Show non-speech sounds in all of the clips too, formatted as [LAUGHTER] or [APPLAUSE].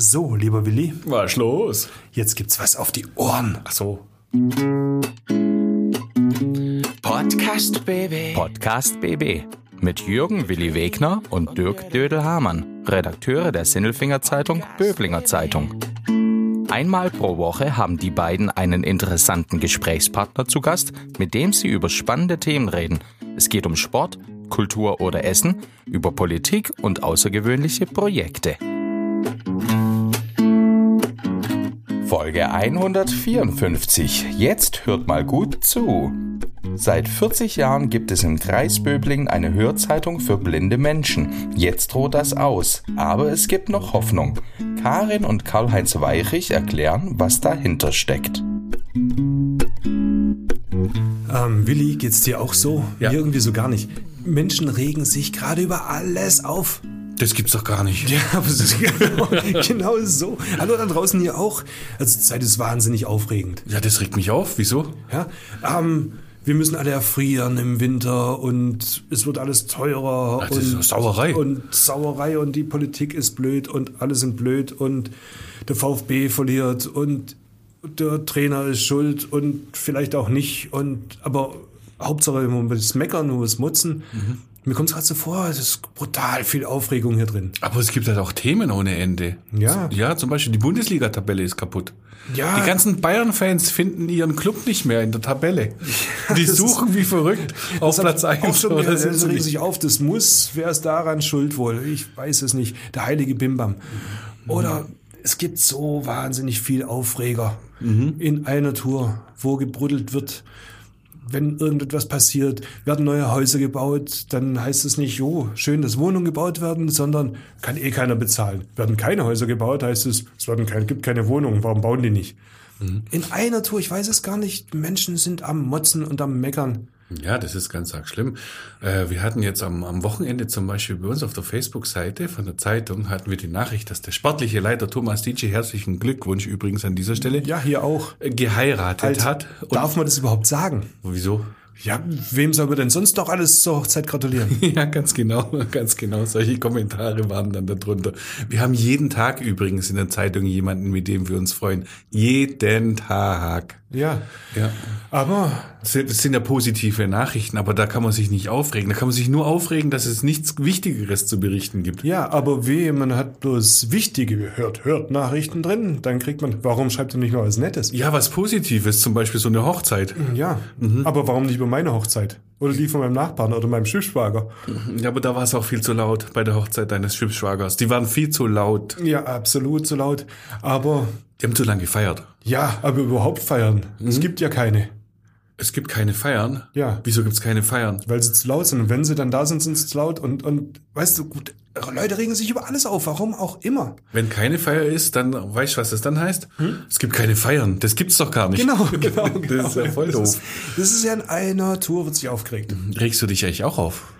So, lieber Willi, Was los? jetzt gibt's was auf die Ohren. Ach so. Podcast BB. Podcast BB mit Jürgen Willi Wegner und Dirk Dödel-Hamann, Redakteure der Sinnelfinger Zeitung Böblinger Zeitung. Einmal pro Woche haben die beiden einen interessanten Gesprächspartner zu Gast, mit dem sie über spannende Themen reden. Es geht um Sport, Kultur oder Essen, über Politik und außergewöhnliche Projekte. Folge 154. Jetzt hört mal gut zu. Seit 40 Jahren gibt es im Kreis Böblingen eine Hörzeitung für blinde Menschen. Jetzt droht das aus, aber es gibt noch Hoffnung. Karin und Karl-Heinz Weichrich erklären, was dahinter steckt. Ähm, Willi, geht's dir auch so? Ja. Mir irgendwie so gar nicht. Menschen regen sich gerade über alles auf. Das gibt's doch gar nicht. Ja, aber es ist genau, genau so. Hallo da draußen hier auch. Also die Zeit ist wahnsinnig aufregend. Ja, das regt mich auf. Wieso? Ja, ähm, wir müssen alle erfrieren im Winter und es wird alles teurer. Ach, das und, ist doch Sauerei. Und Sauerei und die Politik ist blöd und alle sind blöd und der VfB verliert und der Trainer ist schuld und vielleicht auch nicht. Und aber Hauptsache man muss meckern, man muss mutzen. Mhm. Mir kommt es gerade so vor, es ist brutal viel Aufregung hier drin. Aber es gibt halt auch Themen ohne Ende. Ja. Ja, zum Beispiel die Bundesliga-Tabelle ist kaputt. Ja. Die ganzen Bayern-Fans finden ihren Club nicht mehr in der Tabelle. [LAUGHS] Die das suchen wie verrückt auf Platz Auch 1. schon oder sind das sie nicht. sich auf, das muss, wer ist daran schuld wohl? Ich weiß es nicht. Der heilige Bimbam. Oder es gibt so wahnsinnig viel Aufreger in einer Tour, wo gebrüddelt wird. Wenn irgendetwas passiert, werden neue Häuser gebaut, dann heißt es nicht, jo, schön, dass Wohnungen gebaut werden, sondern kann eh keiner bezahlen. Werden keine Häuser gebaut, heißt es, es werden kein, gibt keine Wohnungen, warum bauen die nicht? In einer Tour, ich weiß es gar nicht, Menschen sind am Motzen und am Meckern. Ja, das ist ganz arg schlimm. Äh, wir hatten jetzt am, am Wochenende zum Beispiel bei uns auf der Facebook-Seite von der Zeitung hatten wir die Nachricht, dass der sportliche Leiter Thomas Dietsche, herzlichen Glückwunsch übrigens an dieser Stelle, Ja, hier auch. geheiratet Halt, hat. Und darf man das überhaupt sagen? wieso? Ja, wem soll man denn sonst noch alles zur Hochzeit gratulieren? [LAUGHS] Ja, ganz genau, ganz genau. Solche Kommentare waren dann darunter. Wir haben jeden Tag übrigens in der Zeitung jemanden, mit dem wir uns freuen. Jeden Tag. ja. Ja. Aber Das sind- ja positive Nachrichten, aber da kann man sich nicht aufregen. Da kann man sich nur aufregen, dass es nichts Wichtigeres zu berichten gibt. ja, aber weh, man hat bloß wichtige hört, hört Nachrichten drin, dann kriegt man, warum schreibt ihr nicht mal was Nettes? Ja, was Positives, zum Beispiel so eine Hochzeit. Ja, aber warum nicht über meine Hochzeit? Oder die von meinem Nachbarn oder meinem Schiffsschwager? Ja, aber da war es auch viel zu laut bei der Hochzeit deines Schwibschwagers. Die waren viel zu laut. Ja, absolut so laut. Aber Die haben zu lange gefeiert. ja, aber überhaupt feiern. Es gibt ja keine, Es gibt keine Feiern. Ja. Wieso gibt's keine Feiern? weil sie zu laut sind. Und wenn sie dann da sind, sind sie zu laut. Und, und weißt du, gut, Leute regen sich über alles auf, warum auch immer. Wenn keine Feier ist, dann weißt du, was das dann heißt? Es gibt keine Feiern. Das gibt's doch gar nicht. Genau, [LAUGHS] genau, genau. Das ist ja voll Das doof. ist, das ist ja in einer Tour, wird sich aufgeregt. Regst du dich eigentlich auch auf?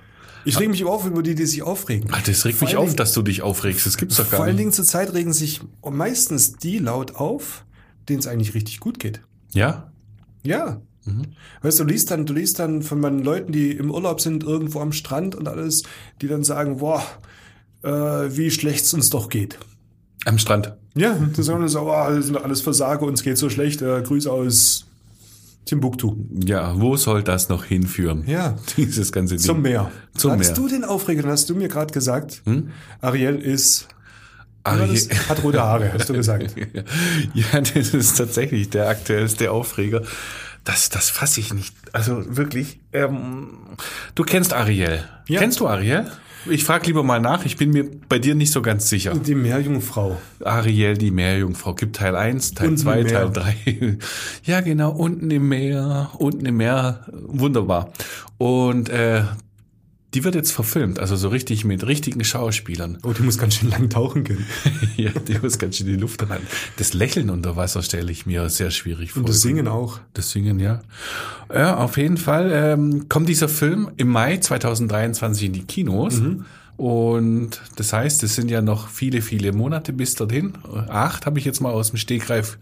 Ich reg mich auf über die, die sich aufregen. Ah, das regt Vor mich allen auf, Dingen- dass du dich aufregst. Das gibt's doch Vor gar allen nicht. Dingen zur Zeit regen sich meistens die laut auf, denen es eigentlich richtig gut geht. Ja? Ja. Weißt du, du liest dann, du liest dann von meinen Leuten, die im Urlaub sind, irgendwo am Strand und alles, die dann sagen, boah, äh, wie schlecht es uns doch geht. Am Strand. Ja, die sagen boah, das sind doch alles Versager, uns geht so schlecht, äh, Grüße aus Timbuktu. Ja, wo soll das noch hinführen? Ja. [LAUGHS] Dieses ganze Ding. Zum Meer. Zum Hattest du den Aufreger, dann hast du mir gerade gesagt, Ariel ist, Ariel- das? hat rote Haare, hast du gesagt. [LAUGHS] Ja, das ist tatsächlich der aktuellste Aufreger. Das, das fasse ich nicht. Also wirklich. Ähm, du kennst Ariel. Ja. Kennst du Ariel? Ich frage lieber mal nach. Ich bin mir bei dir nicht so ganz sicher. Die Meerjungfrau. Ariel, die Meerjungfrau. Gibt Teil 1, Teil Unten 2, im Meer. Teil 3. Ja, genau. Unten im Meer. Unten im Meer. Wunderbar. Und äh, die wird jetzt verfilmt. Also so richtig mit richtigen Schauspielern. Oh, die muss ganz schön lang tauchen können. [LAUGHS] ja, die muss ganz schön die Luft anhalten. Das Lächeln unter Wasser stelle ich mir sehr schwierig vor. Und das Singen auch. Das Singen, ja. Ja, auf jeden Fall ähm, kommt dieser Film im Mai 2023 in die Kinos. Und das heißt, es sind ja noch viele, viele Monate bis dorthin. Acht habe ich jetzt mal aus dem Stegreif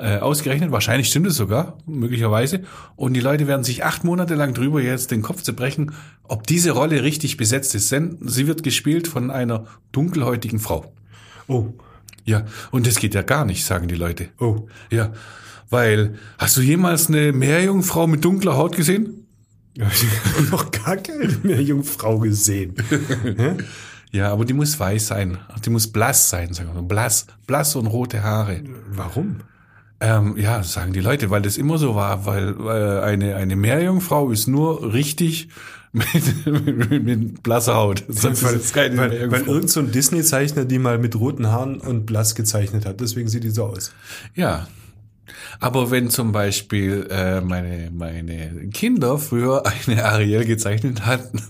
äh, ausgerechnet. Wahrscheinlich stimmt es sogar, möglicherweise. Und die Leute werden sich acht Monate lang drüber jetzt den Kopf zerbrechen, ob diese Rolle richtig besetzt ist. Denn sie wird gespielt von einer dunkelhäutigen Frau. Oh, Ja, und das geht ja gar nicht, sagen die Leute. Oh. Ja, weil, hast du jemals eine Meerjungfrau mit dunkler Haut gesehen? Ich [LAUGHS] habe noch gar keine mehr Jungfrau gesehen. Ja, aber die muss weiß sein. Die muss blass sein, sagen wir mal. Blass, blass und rote Haare. Warum? Ähm, ja, sagen die Leute, weil das immer so war, weil äh, eine, eine Meerjungfrau ist nur richtig [LAUGHS] mit, mit, mit blasser Haut. Sonst weil, ist keine weil, weil irgend so ein Disney-Zeichner die mal mit roten Haaren und blass gezeichnet hat. Deswegen sieht die so aus. Ja. Aber wenn zum Beispiel äh, meine, meine Kinder früher [LAUGHS] eine Ariel gezeichnet hatten,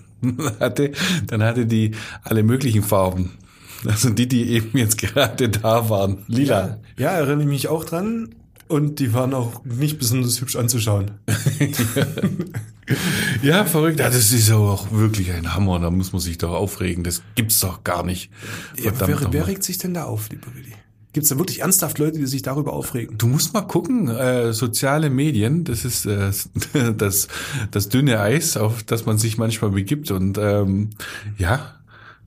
hatte, dann hatte die alle möglichen Farben. Also die, die eben jetzt [LAUGHS] gerade da waren. Lila. Ja, erinnere ich mich auch dran. Und die waren auch nicht besonders hübsch anzuschauen. [LAUGHS] Ja, verrückt. Ja, das ist ja auch wirklich ein Hammer. Da muss man sich doch aufregen. Das gibt's doch gar nicht. Ja, wer, wer regt sich denn da auf, lieber Willi? Gibt es da wirklich ernsthaft Leute, die sich darüber aufregen? Du musst mal gucken, äh, soziale Medien, das ist äh, [LAUGHS] das, das dünne Eis, auf das man sich manchmal begibt. Und ähm, ja,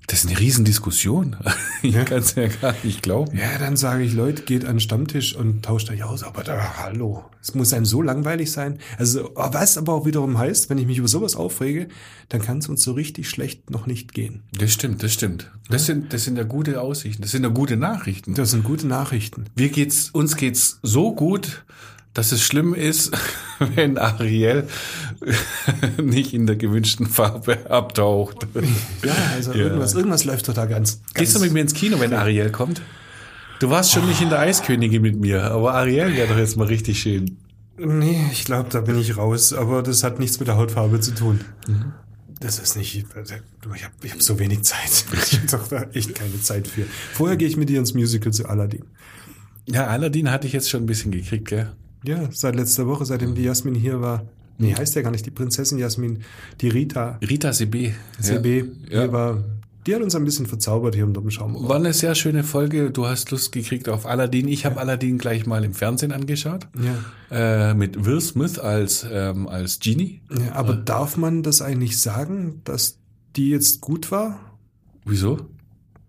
das ist eine Riesendiskussion. [LAUGHS] Ich kann es ja gar nicht glauben. Ja, dann sage ich, Leute, geht an den Stammtisch und tauscht euch aus. Aber da, hallo, es muss einem so langweilig sein. Also, was aber auch wiederum heißt, wenn ich mich über sowas aufrege, dann kann es uns so richtig schlecht noch nicht gehen. Das stimmt, das stimmt. Das sind, das sind ja gute Aussichten, das sind ja gute Nachrichten. Das sind gute Nachrichten. Wir geht's, uns geht's so gut, dass es schlimm ist, [LAUGHS] wenn Ariel [LAUGHS] nicht in der gewünschten Farbe abtaucht. Ja, also Irgendwas, irgendwas läuft total ganz. ganz Gehst du mit mir ins Kino, wenn Ariel kommt? Du warst schon nicht in der Eiskönigin mit mir, aber Ariel wäre doch jetzt mal richtig schön. Nee, ich glaube, da bin ich raus. Aber das hat nichts mit der Hautfarbe zu tun. Das ist nicht. Ich habe hab so wenig Zeit. [LAUGHS] Ich habe doch da echt keine Zeit für. Vorher gehe ich mit dir ins Musical zu Aladdin. Ja, Aladdin hatte ich jetzt schon ein bisschen gekriegt, gell? Ja, seit letzter Woche, seitdem die Jasmin hier war. Nee, heißt ja gar nicht die Prinzessin Jasmin, die Rita Rita CB. CB. Ja. War, die hat uns ein bisschen verzaubert hier im Doppelschaum. War eine sehr schöne Folge. Du hast Lust gekriegt auf Aladdin. Ich habe Aladdin gleich mal im Fernsehen angeschaut. Ja. Äh, mit Will Smith als, ähm, als Genie. ja aber darf man das eigentlich sagen, dass die jetzt gut war? Wieso?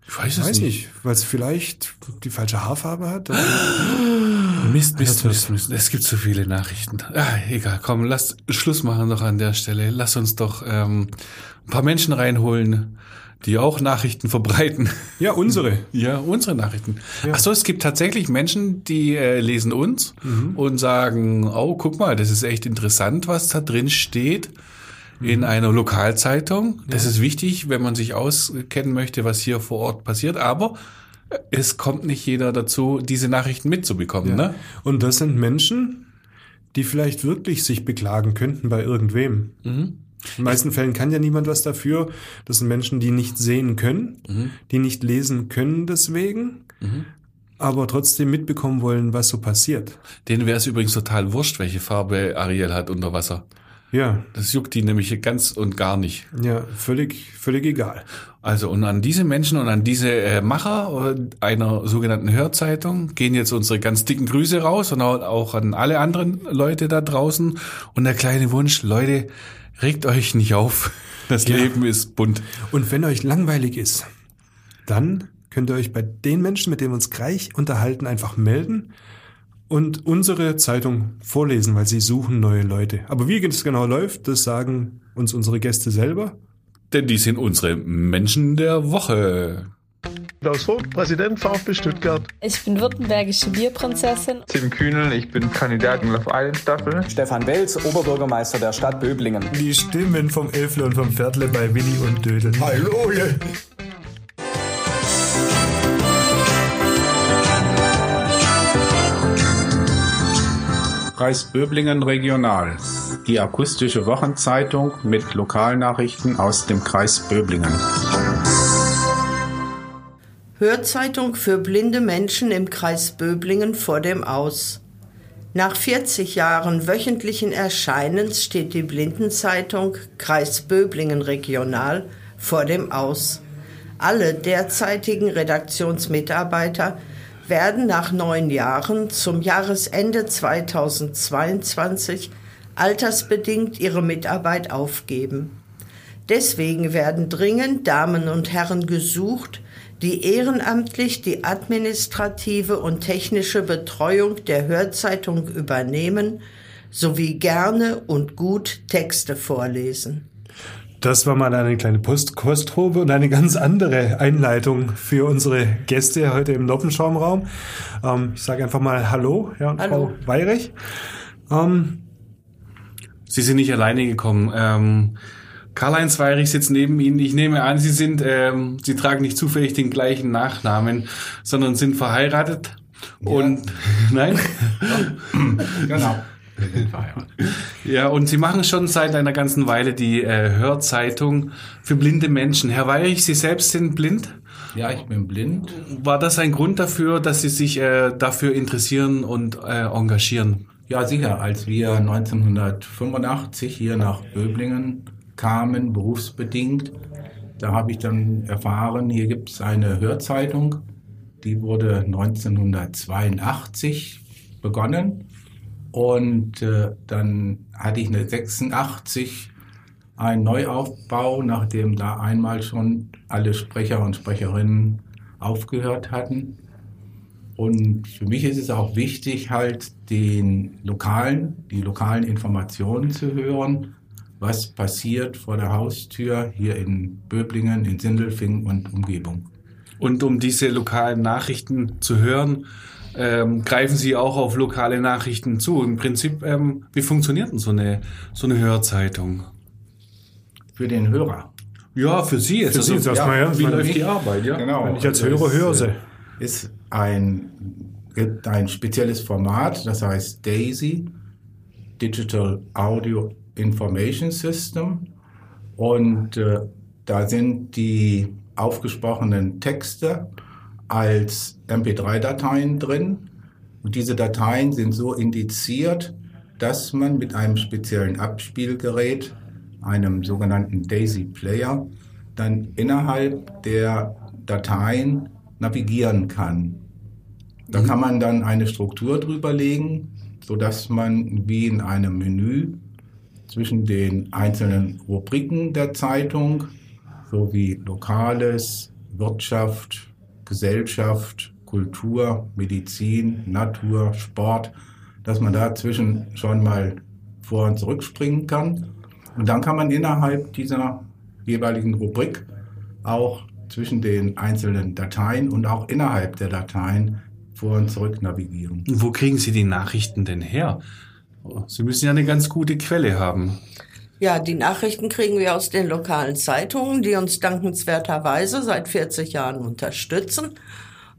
Ich weiß Ich weiß nicht, weil es vielleicht die falsche Haarfarbe hat. [GASPS] Mist, Mist, Mist, Mist. Es gibt so viele Nachrichten. Ah, egal, komm, lass Schluss machen doch an der Stelle. Lass uns doch ähm, ein paar Menschen reinholen, die auch Nachrichten verbreiten. Ja, unsere. [LAUGHS] Ja, unsere Nachrichten. Ach so, es gibt tatsächlich Menschen, die äh, lesen uns und sagen, oh, guck mal, das ist echt interessant, was da drin steht in einer Lokalzeitung. Das ist wichtig, wenn man sich auskennen möchte, was hier vor Ort passiert. Aber es kommt nicht jeder dazu, diese Nachrichten mitzubekommen. Ne? Und das sind Menschen, die vielleicht wirklich sich beklagen könnten bei irgendwem. In den meisten Fällen kann ja niemand was dafür. Das sind Menschen, die nicht sehen können, die nicht lesen können deswegen, aber trotzdem mitbekommen wollen, was so passiert. Denen wäre es übrigens total wurscht, welche Farbe Ariel hat unter Wasser. Ja, Das juckt die nämlich ganz und gar nicht. ja, völlig, völlig egal. Also und an diese Menschen und an diese äh, Macher äh, einer sogenannten Hörzeitung gehen jetzt unsere ganz dicken Grüße raus und auch, auch an alle anderen Leute da draußen. Und der kleine Wunsch, Leute, regt euch nicht auf. [LAUGHS] Das Ja. Leben ist bunt. Und wenn euch langweilig ist, dann könnt ihr euch bei den Menschen, mit denen wir uns gleich unterhalten, einfach melden und unsere Zeitung vorlesen, weil sie suchen neue Leute. Aber wie es genau läuft, das sagen uns unsere Gäste selber. Denn die sind unsere Menschen der Woche. Klaus Vogt, Präsident VfB Stuttgart. Ich bin württembergische Bierprinzessin. Tim Kühnel, ich bin Kandidat in Love Island Staffel. Stefan Welz, Oberbürgermeister der Stadt Böblingen. Die Stimmen vom Elfle und vom Pferdle bei Willi und Dödel. Hallo, ja. Kreis Böblingen Regional. Die akustische Wochenzeitung mit Lokalnachrichten aus dem Kreis Böblingen. Hörzeitung für blinde Menschen im Kreis Böblingen vor dem Aus. Nach 40 Jahren wöchentlichen Erscheinens steht die Blindenzeitung Kreis Böblingen Regional vor dem Aus. Alle derzeitigen Redaktionsmitarbeiter werden nach neun Jahren zum Jahresende 2022 altersbedingt ihre Mitarbeit aufgeben. Deswegen werden dringend Damen und Herren gesucht, die ehrenamtlich die administrative und technische Betreuung der Hörzeitung übernehmen sowie gerne und gut Texte vorlesen. Das war mal eine kleine Postkostprobe und eine ganz andere Einleitung für unsere Gäste heute im Noppenschaumraum. Ähm, ich sage einfach mal Hallo, Herr und Hallo. Frau Weirich. Ähm, Sie sind nicht alleine gekommen. Ähm, Karl-Heinz Weirich sitzt neben Ihnen. Ich nehme an, Sie sind, ähm, Sie tragen nicht zufällig den gleichen Nachnamen, sondern sind verheiratet. Und [LAUGHS] nein? [LAUGHS] Genau. Wir sind verheiratet. Ja, und Sie machen schon seit einer ganzen Weile die äh, Hörzeitung für blinde Menschen. Herr Weirich, Sie selbst sind blind. Ja, ich bin blind. War das ein Grund dafür, dass Sie sich äh, dafür interessieren und äh, engagieren? Ja, sicher. Als wir 1985 hier nach Böblingen kamen, berufsbedingt, da habe ich dann erfahren, hier gibt es eine Hörzeitung, die wurde 1982 begonnen. Und äh, dann hatte ich eine 86 einen Neuaufbau, nachdem da einmal schon alle Sprecher und Sprecherinnen aufgehört hatten. Und für mich ist es auch wichtig, halt den lokalen, die lokalen Informationen zu hören, was passiert vor der Haustür hier in Böblingen, in Sindelfingen und Umgebung. Und um diese lokalen Nachrichten zu hören, ähm, greifen Sie auch auf lokale Nachrichten zu. Im Prinzip, ähm, wie funktioniert denn so eine, so eine Hörzeitung? Für den Hörer. Ja, für Sie jetzt. Für Sie jetzt erstmal, ja. Wie läuft die Arbeit, ja? Genau. Wenn ich als Also Hörer es, höre sie. Ist ein, gibt ein spezielles Format, das heißt DAISY, Digital Audio Information System. Und äh, da sind die aufgesprochenen Texte als MP3-Dateien drin. Und diese Dateien sind so indiziert, dass man mit einem speziellen Abspielgerät, einem sogenannten Daisy Player, dann innerhalb der Dateien navigieren kann. Da kann man dann eine Struktur drüber legen, sodass man wie in einem Menü zwischen den einzelnen Rubriken der Zeitung sowie Lokales, Wirtschaft, Gesellschaft, Kultur, Medizin, Natur, Sport, dass man dazwischen schon mal vor und zurück springen kann. Und dann kann man innerhalb dieser jeweiligen Rubrik auch zwischen den einzelnen Dateien und auch innerhalb der Dateien vor und zurück navigieren. Wo kriegen Sie die Nachrichten denn her? Sie müssen ja eine ganz gute Quelle haben. Ja, die Nachrichten kriegen wir aus den lokalen Zeitungen, die uns dankenswerterweise seit 40 Jahren unterstützen.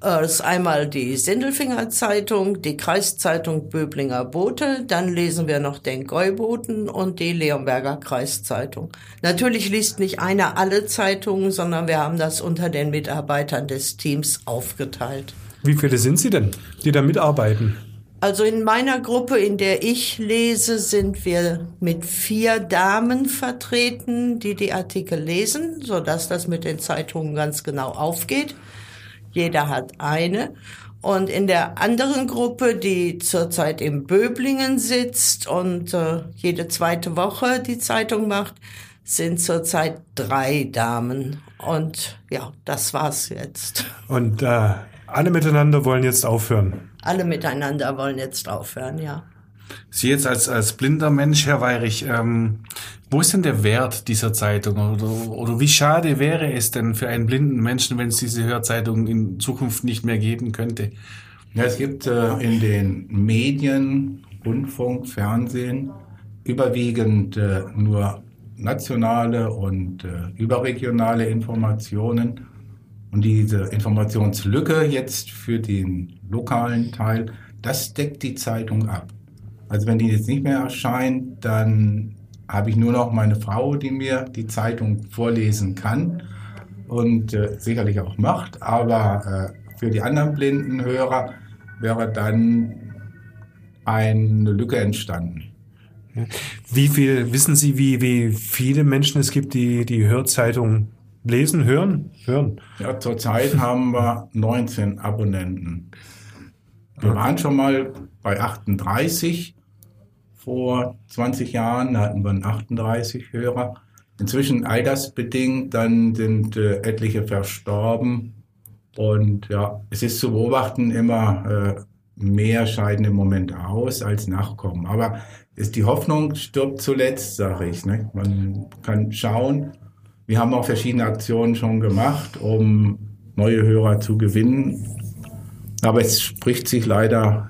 Äh, Das ist einmal die Sindelfinger Zeitung, die Kreiszeitung Böblinger Bote, dann lesen wir noch den Gäuboten und die Leonberger Kreiszeitung. Natürlich liest nicht einer alle Zeitungen, sondern wir haben das unter den Mitarbeitern des Teams aufgeteilt. Wie viele sind Sie denn, die da mitarbeiten? Also in meiner Gruppe, in der ich lese, sind wir mit vier Damen vertreten, die die Artikel lesen, so dass das mit den Zeitungen ganz genau aufgeht. Jeder hat eine. Und in der anderen Gruppe, die zurzeit in Böblingen sitzt und äh, jede zweite Woche die Zeitung macht, sind zurzeit drei Damen. Und ja, das war's jetzt. Und äh, alle miteinander wollen jetzt aufhören. Alle miteinander wollen jetzt aufhören, ja. Sie jetzt als, als blinder Mensch, Herr Weirich, ähm, wo ist denn der Wert dieser Zeitung? Oder, oder wie schade wäre es denn für einen blinden Menschen, wenn es diese Hörzeitung in Zukunft nicht mehr geben könnte? Ja, es gibt äh, in den Medien, Rundfunk, Fernsehen überwiegend äh, nur nationale und äh, überregionale Informationen. Und diese Informationslücke jetzt für den lokalen Teil, das deckt die Zeitung ab. Also wenn die jetzt nicht mehr erscheint, dann habe ich nur noch meine Frau, die mir die Zeitung vorlesen kann und äh, sicherlich auch macht. Aber äh, für die anderen blinden Hörer wäre dann eine Lücke entstanden. Wie viel, wissen Sie, wie, wie viele Menschen es gibt, die die Hörzeitung lesen, hören? Hören. Ja, zurzeit [LAUGHS] haben wir 19 Abonnenten. Wir waren schon mal bei 38. Vor 20 Jahren hatten wir 38 Hörer. Inzwischen altersbedingt, dann sind äh, etliche verstorben. Und ja, es ist zu beobachten immer äh, mehr scheiden im Moment aus als nachkommen. Aber ist die Hoffnung stirbt zuletzt, sage ich. Ne? Man kann schauen. Wir haben auch verschiedene Aktionen schon gemacht, um neue Hörer zu gewinnen. Aber es spricht sich leider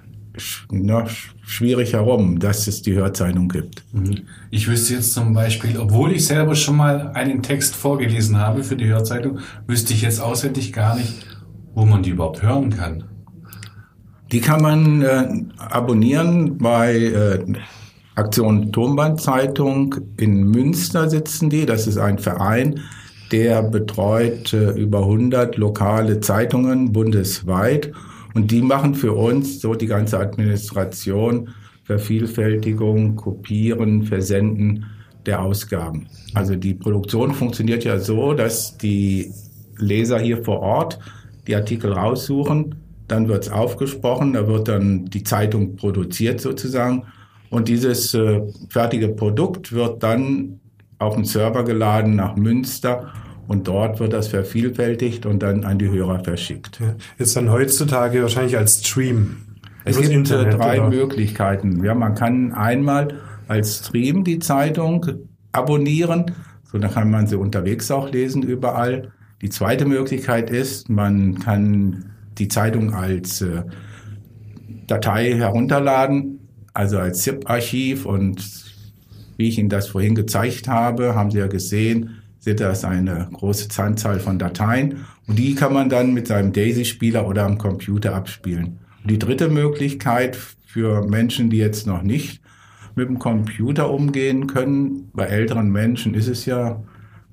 na, schwierig herum, dass es die Hörzeitung gibt. Ich wüsste jetzt zum Beispiel, obwohl ich selber schon mal einen Text vorgelesen habe für die Hörzeitung, wüsste ich jetzt auswendig gar nicht, wo man die überhaupt hören kann. Die kann man äh, abonnieren bei äh, Aktion Turmbandzeitung. In Münster sitzen die. Das ist ein Verein, der betreut äh, über 100 lokale Zeitungen bundesweit. Und die machen für uns so die ganze Administration, Vervielfältigung, Kopieren, Versenden der Ausgaben. Also die Produktion funktioniert ja so, dass die Leser hier vor Ort die Artikel raussuchen, dann wird es aufgesprochen, da wird dann die Zeitung produziert sozusagen und dieses äh, fertige Produkt wird dann auf den Server geladen nach Münster und dort wird das vervielfältigt und dann an die Hörer verschickt. Jetzt dann heutzutage wahrscheinlich als Stream. Es gibt Internet, äh, drei oder? Möglichkeiten. Ja, man kann einmal als Stream die Zeitung abonnieren, so dann kann man sie unterwegs auch lesen überall. Die zweite Möglichkeit ist, man kann die Zeitung als äh, Datei herunterladen, also als ZIP-Archiv und wie ich Ihnen das vorhin gezeigt habe, haben Sie ja gesehen, sind das eine große Anzahl von Dateien und die kann man dann mit seinem Daisy-Spieler oder am Computer abspielen. Und die dritte Möglichkeit für Menschen, die jetzt noch nicht mit dem Computer umgehen können, bei älteren Menschen ist es ja,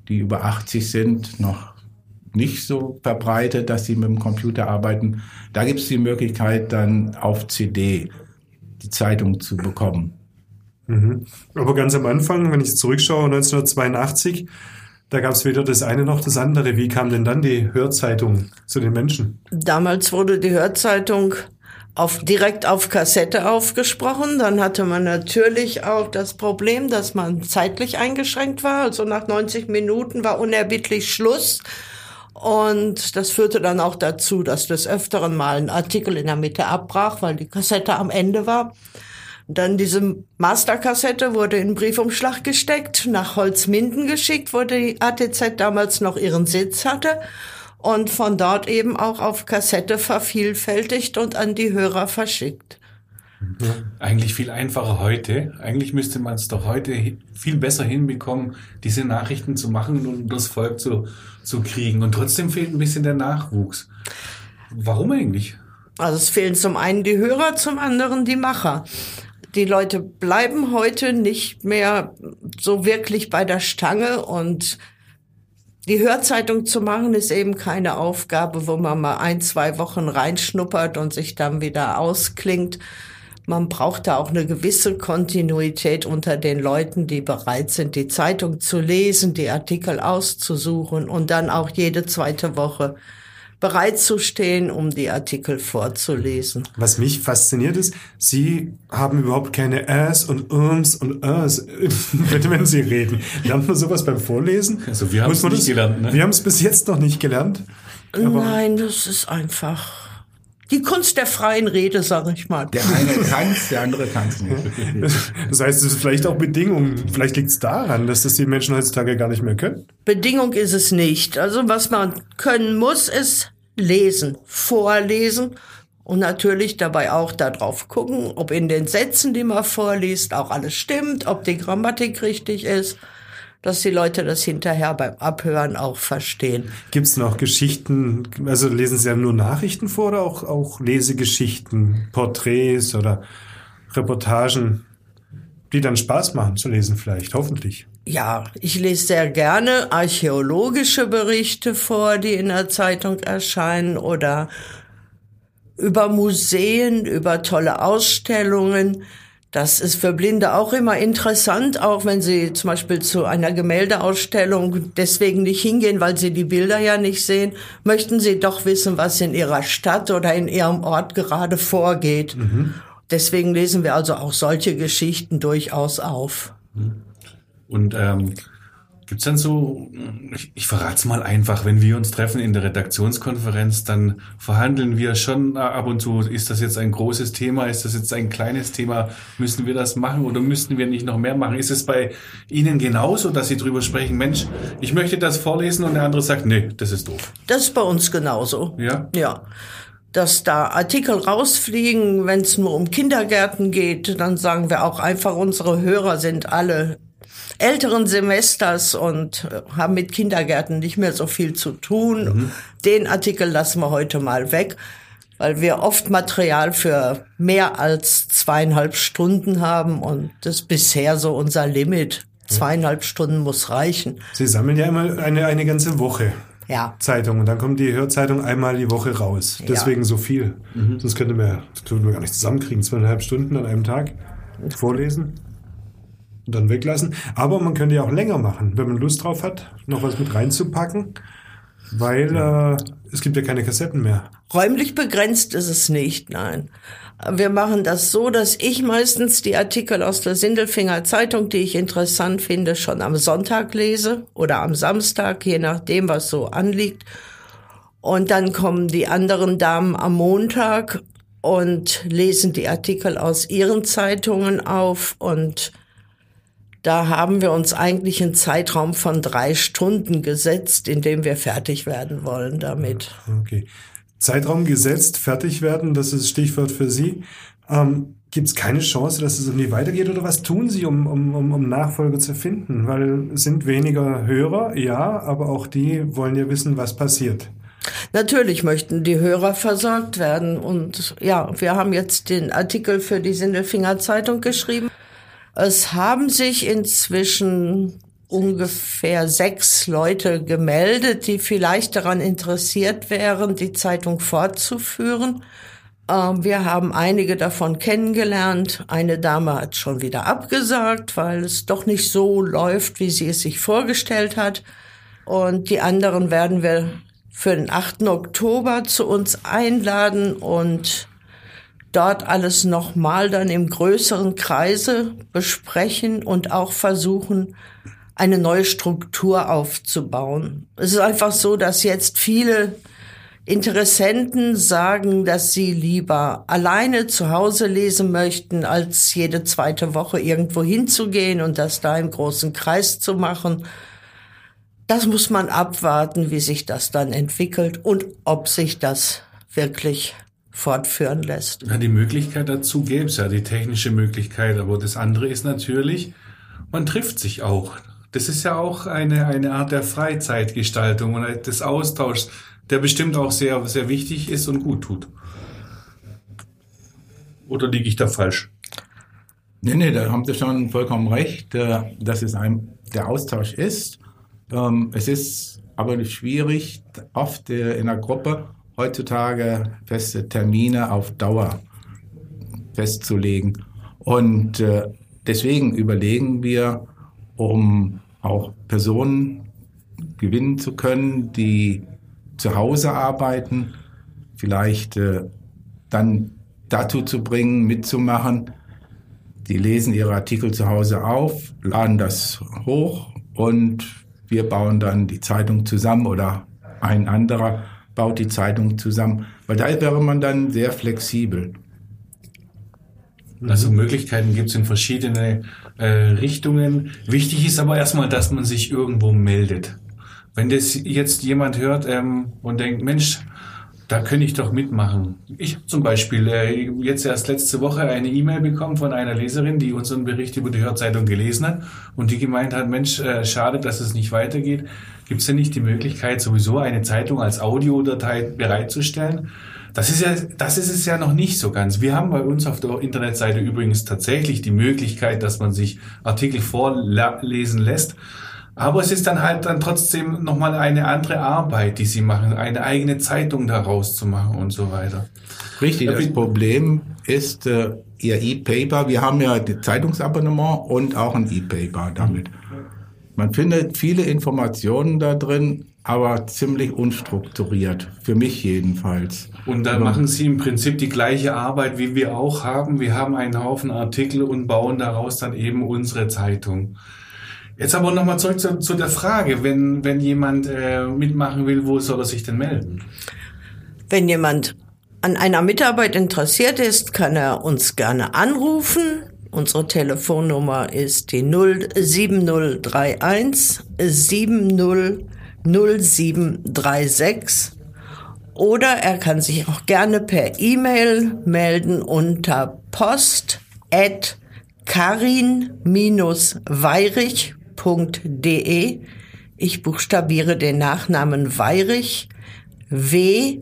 die über 80 sind, noch nicht so verbreitet, dass sie mit dem Computer arbeiten. Da gibt es die Möglichkeit, dann auf CD die Zeitung zu bekommen. Mhm. Aber ganz am Anfang, wenn ich zurückschaue, 1982, da gab es weder das eine noch das andere. Wie kam denn dann die Hörzeitung zu den Menschen? Damals wurde die Hörzeitung auf, direkt auf Kassette aufgesprochen. Dann hatte man natürlich auch das Problem, dass man zeitlich eingeschränkt war. Also nach 90 Minuten war unerbittlich Schluss. Und das führte dann auch dazu, dass des Öfteren mal ein Artikel in der Mitte abbrach, weil die Kassette am Ende war. Dann diese Masterkassette wurde in Briefumschlag gesteckt, nach Holzminden geschickt, wo die ATZ damals noch ihren Sitz hatte und von dort eben auch auf Kassette vervielfältigt und an die Hörer verschickt. Eigentlich viel einfacher heute. Eigentlich müsste man es doch heute viel besser hinbekommen, diese Nachrichten zu machen und das Volk zu, zu kriegen. Und trotzdem fehlt ein bisschen der Nachwuchs. Warum eigentlich? Also es fehlen zum einen die Hörer, zum anderen die Macher. Die Leute bleiben heute nicht mehr so wirklich bei der Stange und die Hörzeitung zu machen ist eben keine Aufgabe, wo man mal ein, zwei Wochen reinschnuppert und sich dann wieder ausklingt. Man braucht da auch eine gewisse Kontinuität unter den Leuten, die bereit sind, die Zeitung zu lesen, die Artikel auszusuchen und dann auch jede zweite Woche bereit zu stehen, um die Artikel vorzulesen. Was mich fasziniert ist, Sie haben überhaupt keine Äs und Ums und Äs, wenn [LAUGHS] Sie reden. Lernt man sowas beim Vorlesen? Also wir haben es nicht das, gelernt. Ne? Wir haben es bis jetzt noch nicht gelernt. Nein, das ist einfach die Kunst der freien Rede, sage ich mal. Der eine kann es, der andere kann es nicht. [LAUGHS] Das heißt, es ist vielleicht auch Bedingung. Vielleicht liegt es daran, dass das die Menschen heutzutage gar nicht mehr können. Bedingung ist es nicht. Also was man können muss, ist lesen, vorlesen und natürlich dabei auch darauf gucken, ob in den Sätzen, die man vorliest, auch alles stimmt, ob die Grammatik richtig ist dass die Leute das hinterher beim Abhören auch verstehen. Gibt es noch Geschichten, also lesen Sie ja nur Nachrichten vor oder auch, auch Lesegeschichten, Porträts oder Reportagen, die dann Spaß machen zu lesen vielleicht, hoffentlich? Ja, ich lese sehr gerne archäologische Berichte vor, die in der Zeitung erscheinen oder über Museen, über tolle Ausstellungen. Das ist für Blinde auch immer interessant, auch wenn sie zum Beispiel zu einer Gemäldeausstellung deswegen nicht hingehen, weil sie die Bilder ja nicht sehen, möchten sie doch wissen, was in ihrer Stadt oder in ihrem Ort gerade vorgeht. Mhm. Deswegen lesen wir also auch solche Geschichten durchaus auf. Und ähm, Gibt's dann so, ich, ich verrate es mal einfach, wenn wir uns treffen in der Redaktionskonferenz, dann verhandeln wir schon ab und zu, ist das jetzt ein großes Thema, ist das jetzt ein kleines Thema, müssen wir das machen oder müssten wir nicht noch mehr machen? Ist es bei Ihnen genauso, dass Sie drüber sprechen, Mensch, ich möchte das vorlesen und der andere sagt, nee, das ist doof. Das ist bei uns genauso. Ja? Ja. Dass da Artikel rausfliegen, wenn es nur um Kindergärten geht, dann sagen wir auch einfach, unsere Hörer sind alle älteren Semesters und äh, haben mit Kindergärten nicht mehr so viel zu tun. Mhm. Den Artikel lassen wir heute mal weg, weil wir oft Material für mehr als zweieinhalb Stunden haben und das ist bisher so unser Limit. Zweieinhalb Stunden muss reichen. Sie sammeln ja immer eine, eine ganze Woche. Ja. Zeitung und dann kommt die Hörzeitung einmal die Woche raus. Deswegen Ja. so viel. Mhm. Sonst könnte man, das könnte man gar nicht zusammenkriegen. Zweieinhalb Stunden an einem Tag vorlesen dann weglassen. Aber man könnte ja auch länger machen, wenn man Lust drauf hat, noch was mit reinzupacken, weil äh, es gibt ja keine Kassetten mehr. Räumlich begrenzt ist es nicht, nein. Wir machen das so, dass ich meistens die Artikel aus der Sindelfinger Zeitung, die ich interessant finde, schon am Sonntag lese oder am Samstag, je nachdem, was so anliegt. Und dann kommen die anderen Damen am Montag und lesen die Artikel aus ihren Zeitungen auf und da haben wir uns eigentlich einen Zeitraum von drei Stunden gesetzt, in dem wir fertig werden wollen damit. Okay. Zeitraum gesetzt, fertig werden, das ist Stichwort für Sie. Ähm, Gibt es keine Chance, dass es irgendwie weitergeht oder was tun Sie, um, um, um, um Nachfolger zu finden? Weil es sind weniger Hörer, ja, aber auch die wollen ja wissen, was passiert. Natürlich möchten die Hörer versorgt werden. Und ja, wir haben jetzt den Artikel für die Sindelfinger Zeitung geschrieben. Es haben sich inzwischen ungefähr sechs Leute gemeldet, die vielleicht daran interessiert wären, die Zeitung fortzuführen. Ähm, Wir haben einige davon kennengelernt. Eine Dame hat schon wieder abgesagt, weil es doch nicht so läuft, wie sie es sich vorgestellt hat. Und die anderen werden wir für den 8. Oktober zu uns einladen und dort alles nochmal dann im größeren Kreise besprechen und auch versuchen, eine neue Struktur aufzubauen. Es ist einfach so, dass jetzt viele Interessenten sagen, dass sie lieber alleine zu Hause lesen möchten, als jede zweite Woche irgendwo hinzugehen und das da im großen Kreis zu machen. Das muss man abwarten, wie sich das dann entwickelt und ob sich das wirklich fortführen lässt. Ja, die Möglichkeit dazu gäbe es ja, die technische Möglichkeit. Aber das andere ist natürlich, man trifft sich auch. Das ist ja auch eine, eine Art der Freizeitgestaltung und des Austauschs, der bestimmt auch sehr, sehr wichtig ist und gut tut. Oder liege ich da falsch? Nee, nee, da haben Sie schon vollkommen recht, äh, dass es ein, der Austausch ist. Ähm, Es ist aber schwierig, oft äh, in der Gruppe heutzutage feste Termine auf Dauer festzulegen. Und äh, deswegen überlegen wir, um auch Personen gewinnen zu können, die zu Hause arbeiten, vielleicht äh, dann dazu zu bringen, mitzumachen. Die lesen ihre Artikel zu Hause auf, laden das hoch und wir bauen dann die Zeitung zusammen oder ein anderer baut die Zeitung zusammen. Weil da wäre man dann sehr flexibel. Also Möglichkeiten gibt es in verschiedene äh, Richtungen. Wichtig ist aber erstmal, dass man sich irgendwo meldet. Wenn das jetzt jemand hört ähm, und denkt, Mensch, da könnte ich doch mitmachen. Ich zum Beispiel äh, jetzt erst letzte Woche eine E-Mail bekommen von einer Leserin, die unseren Bericht über die Hörzeitung gelesen hat und die gemeint hat, Mensch, äh, schade, dass es nicht weitergeht. Gibt es denn nicht die Möglichkeit, sowieso eine Zeitung als Audiodatei bereitzustellen? Das ist ja, das ist es ja noch nicht so ganz. Wir haben bei uns auf der Internetseite übrigens tatsächlich die Möglichkeit, dass man sich Artikel vorlesen lässt. Aber es ist dann halt dann trotzdem nochmal eine andere Arbeit, die sie machen, eine eigene Zeitung daraus zu machen und so weiter. Richtig, das Problem ist äh, Ihr E-Paper. Wir haben ja das Zeitungsabonnement und auch ein E-Paper damit. Man findet viele Informationen da drin, aber ziemlich unstrukturiert. Für mich jedenfalls. Und dann machen sie im Prinzip die gleiche Arbeit, wie wir auch haben. Wir haben einen Haufen Artikel und bauen daraus dann eben unsere Zeitung. Jetzt aber nochmal zurück zu, zu, der Frage, wenn, wenn jemand äh, mitmachen will, wo soll er sich denn melden? Wenn jemand an einer Mitarbeit interessiert ist, kann er uns gerne anrufen. Unsere Telefonnummer ist die 07031 700736 oder er kann sich auch gerne per E-Mail melden unter post at karin-weirich.de. Ich buchstabiere den Nachnamen Weirich. W-E-I-R-I-C-H.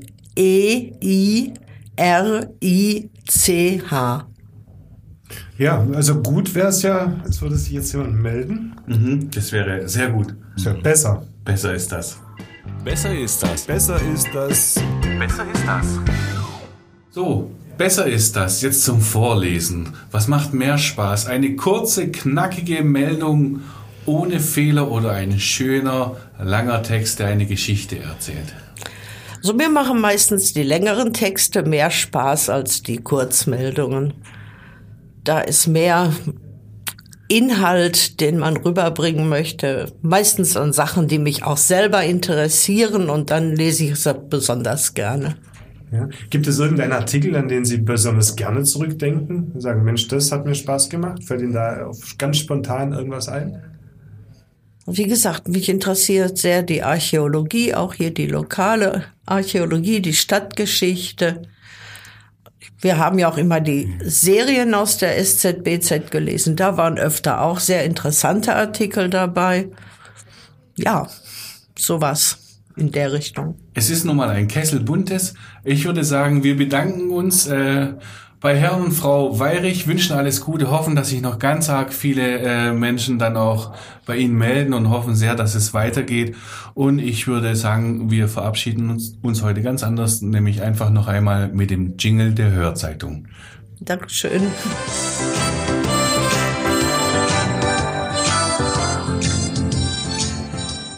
Ja, also gut wäre es ja, als würde sich jetzt jemand melden. Mhm, das wäre sehr gut. Das wäre besser. Besser ist das. Besser ist das. Besser ist das. Besser ist das. So, besser ist das. Jetzt zum Vorlesen. Was macht mehr Spaß? Eine kurze, knackige Meldung ohne Fehler oder ein schöner, langer Text, der eine Geschichte erzählt? So, mir machen meistens die längeren Texte mehr Spaß als die Kurzmeldungen. Da ist mehr Inhalt, den man rüberbringen möchte, meistens an Sachen, die mich auch selber interessieren und dann lese ich es besonders gerne. Ja. Gibt es irgendeinen Artikel, an den Sie besonders gerne zurückdenken? Und sagen, Mensch, das hat mir Spaß gemacht. Fällt Ihnen da ganz spontan irgendwas ein? Wie gesagt, mich interessiert sehr die Archäologie, auch hier die lokale Archäologie, die Stadtgeschichte. Wir haben ja auch immer die Serien aus der SZBZ gelesen. Da waren öfter auch sehr interessante Artikel dabei. Ja, sowas in der Richtung. Es ist nun mal ein Kessel buntes. Ich würde sagen, wir bedanken uns äh, bei Herrn und Frau Weirich, wünschen alles Gute, hoffen, dass sich noch ganz arg viele äh, Menschen dann auch bei Ihnen melden und hoffen sehr, dass es weitergeht. Und ich würde sagen, wir verabschieden uns, uns heute ganz anders, nämlich einfach noch einmal mit dem Jingle der Hörzeitung. Dankeschön.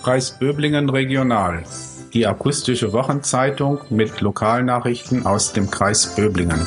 Kreis Böblingen Regional. Die akustische Wochenzeitung mit Lokalnachrichten aus dem Kreis Böblingen.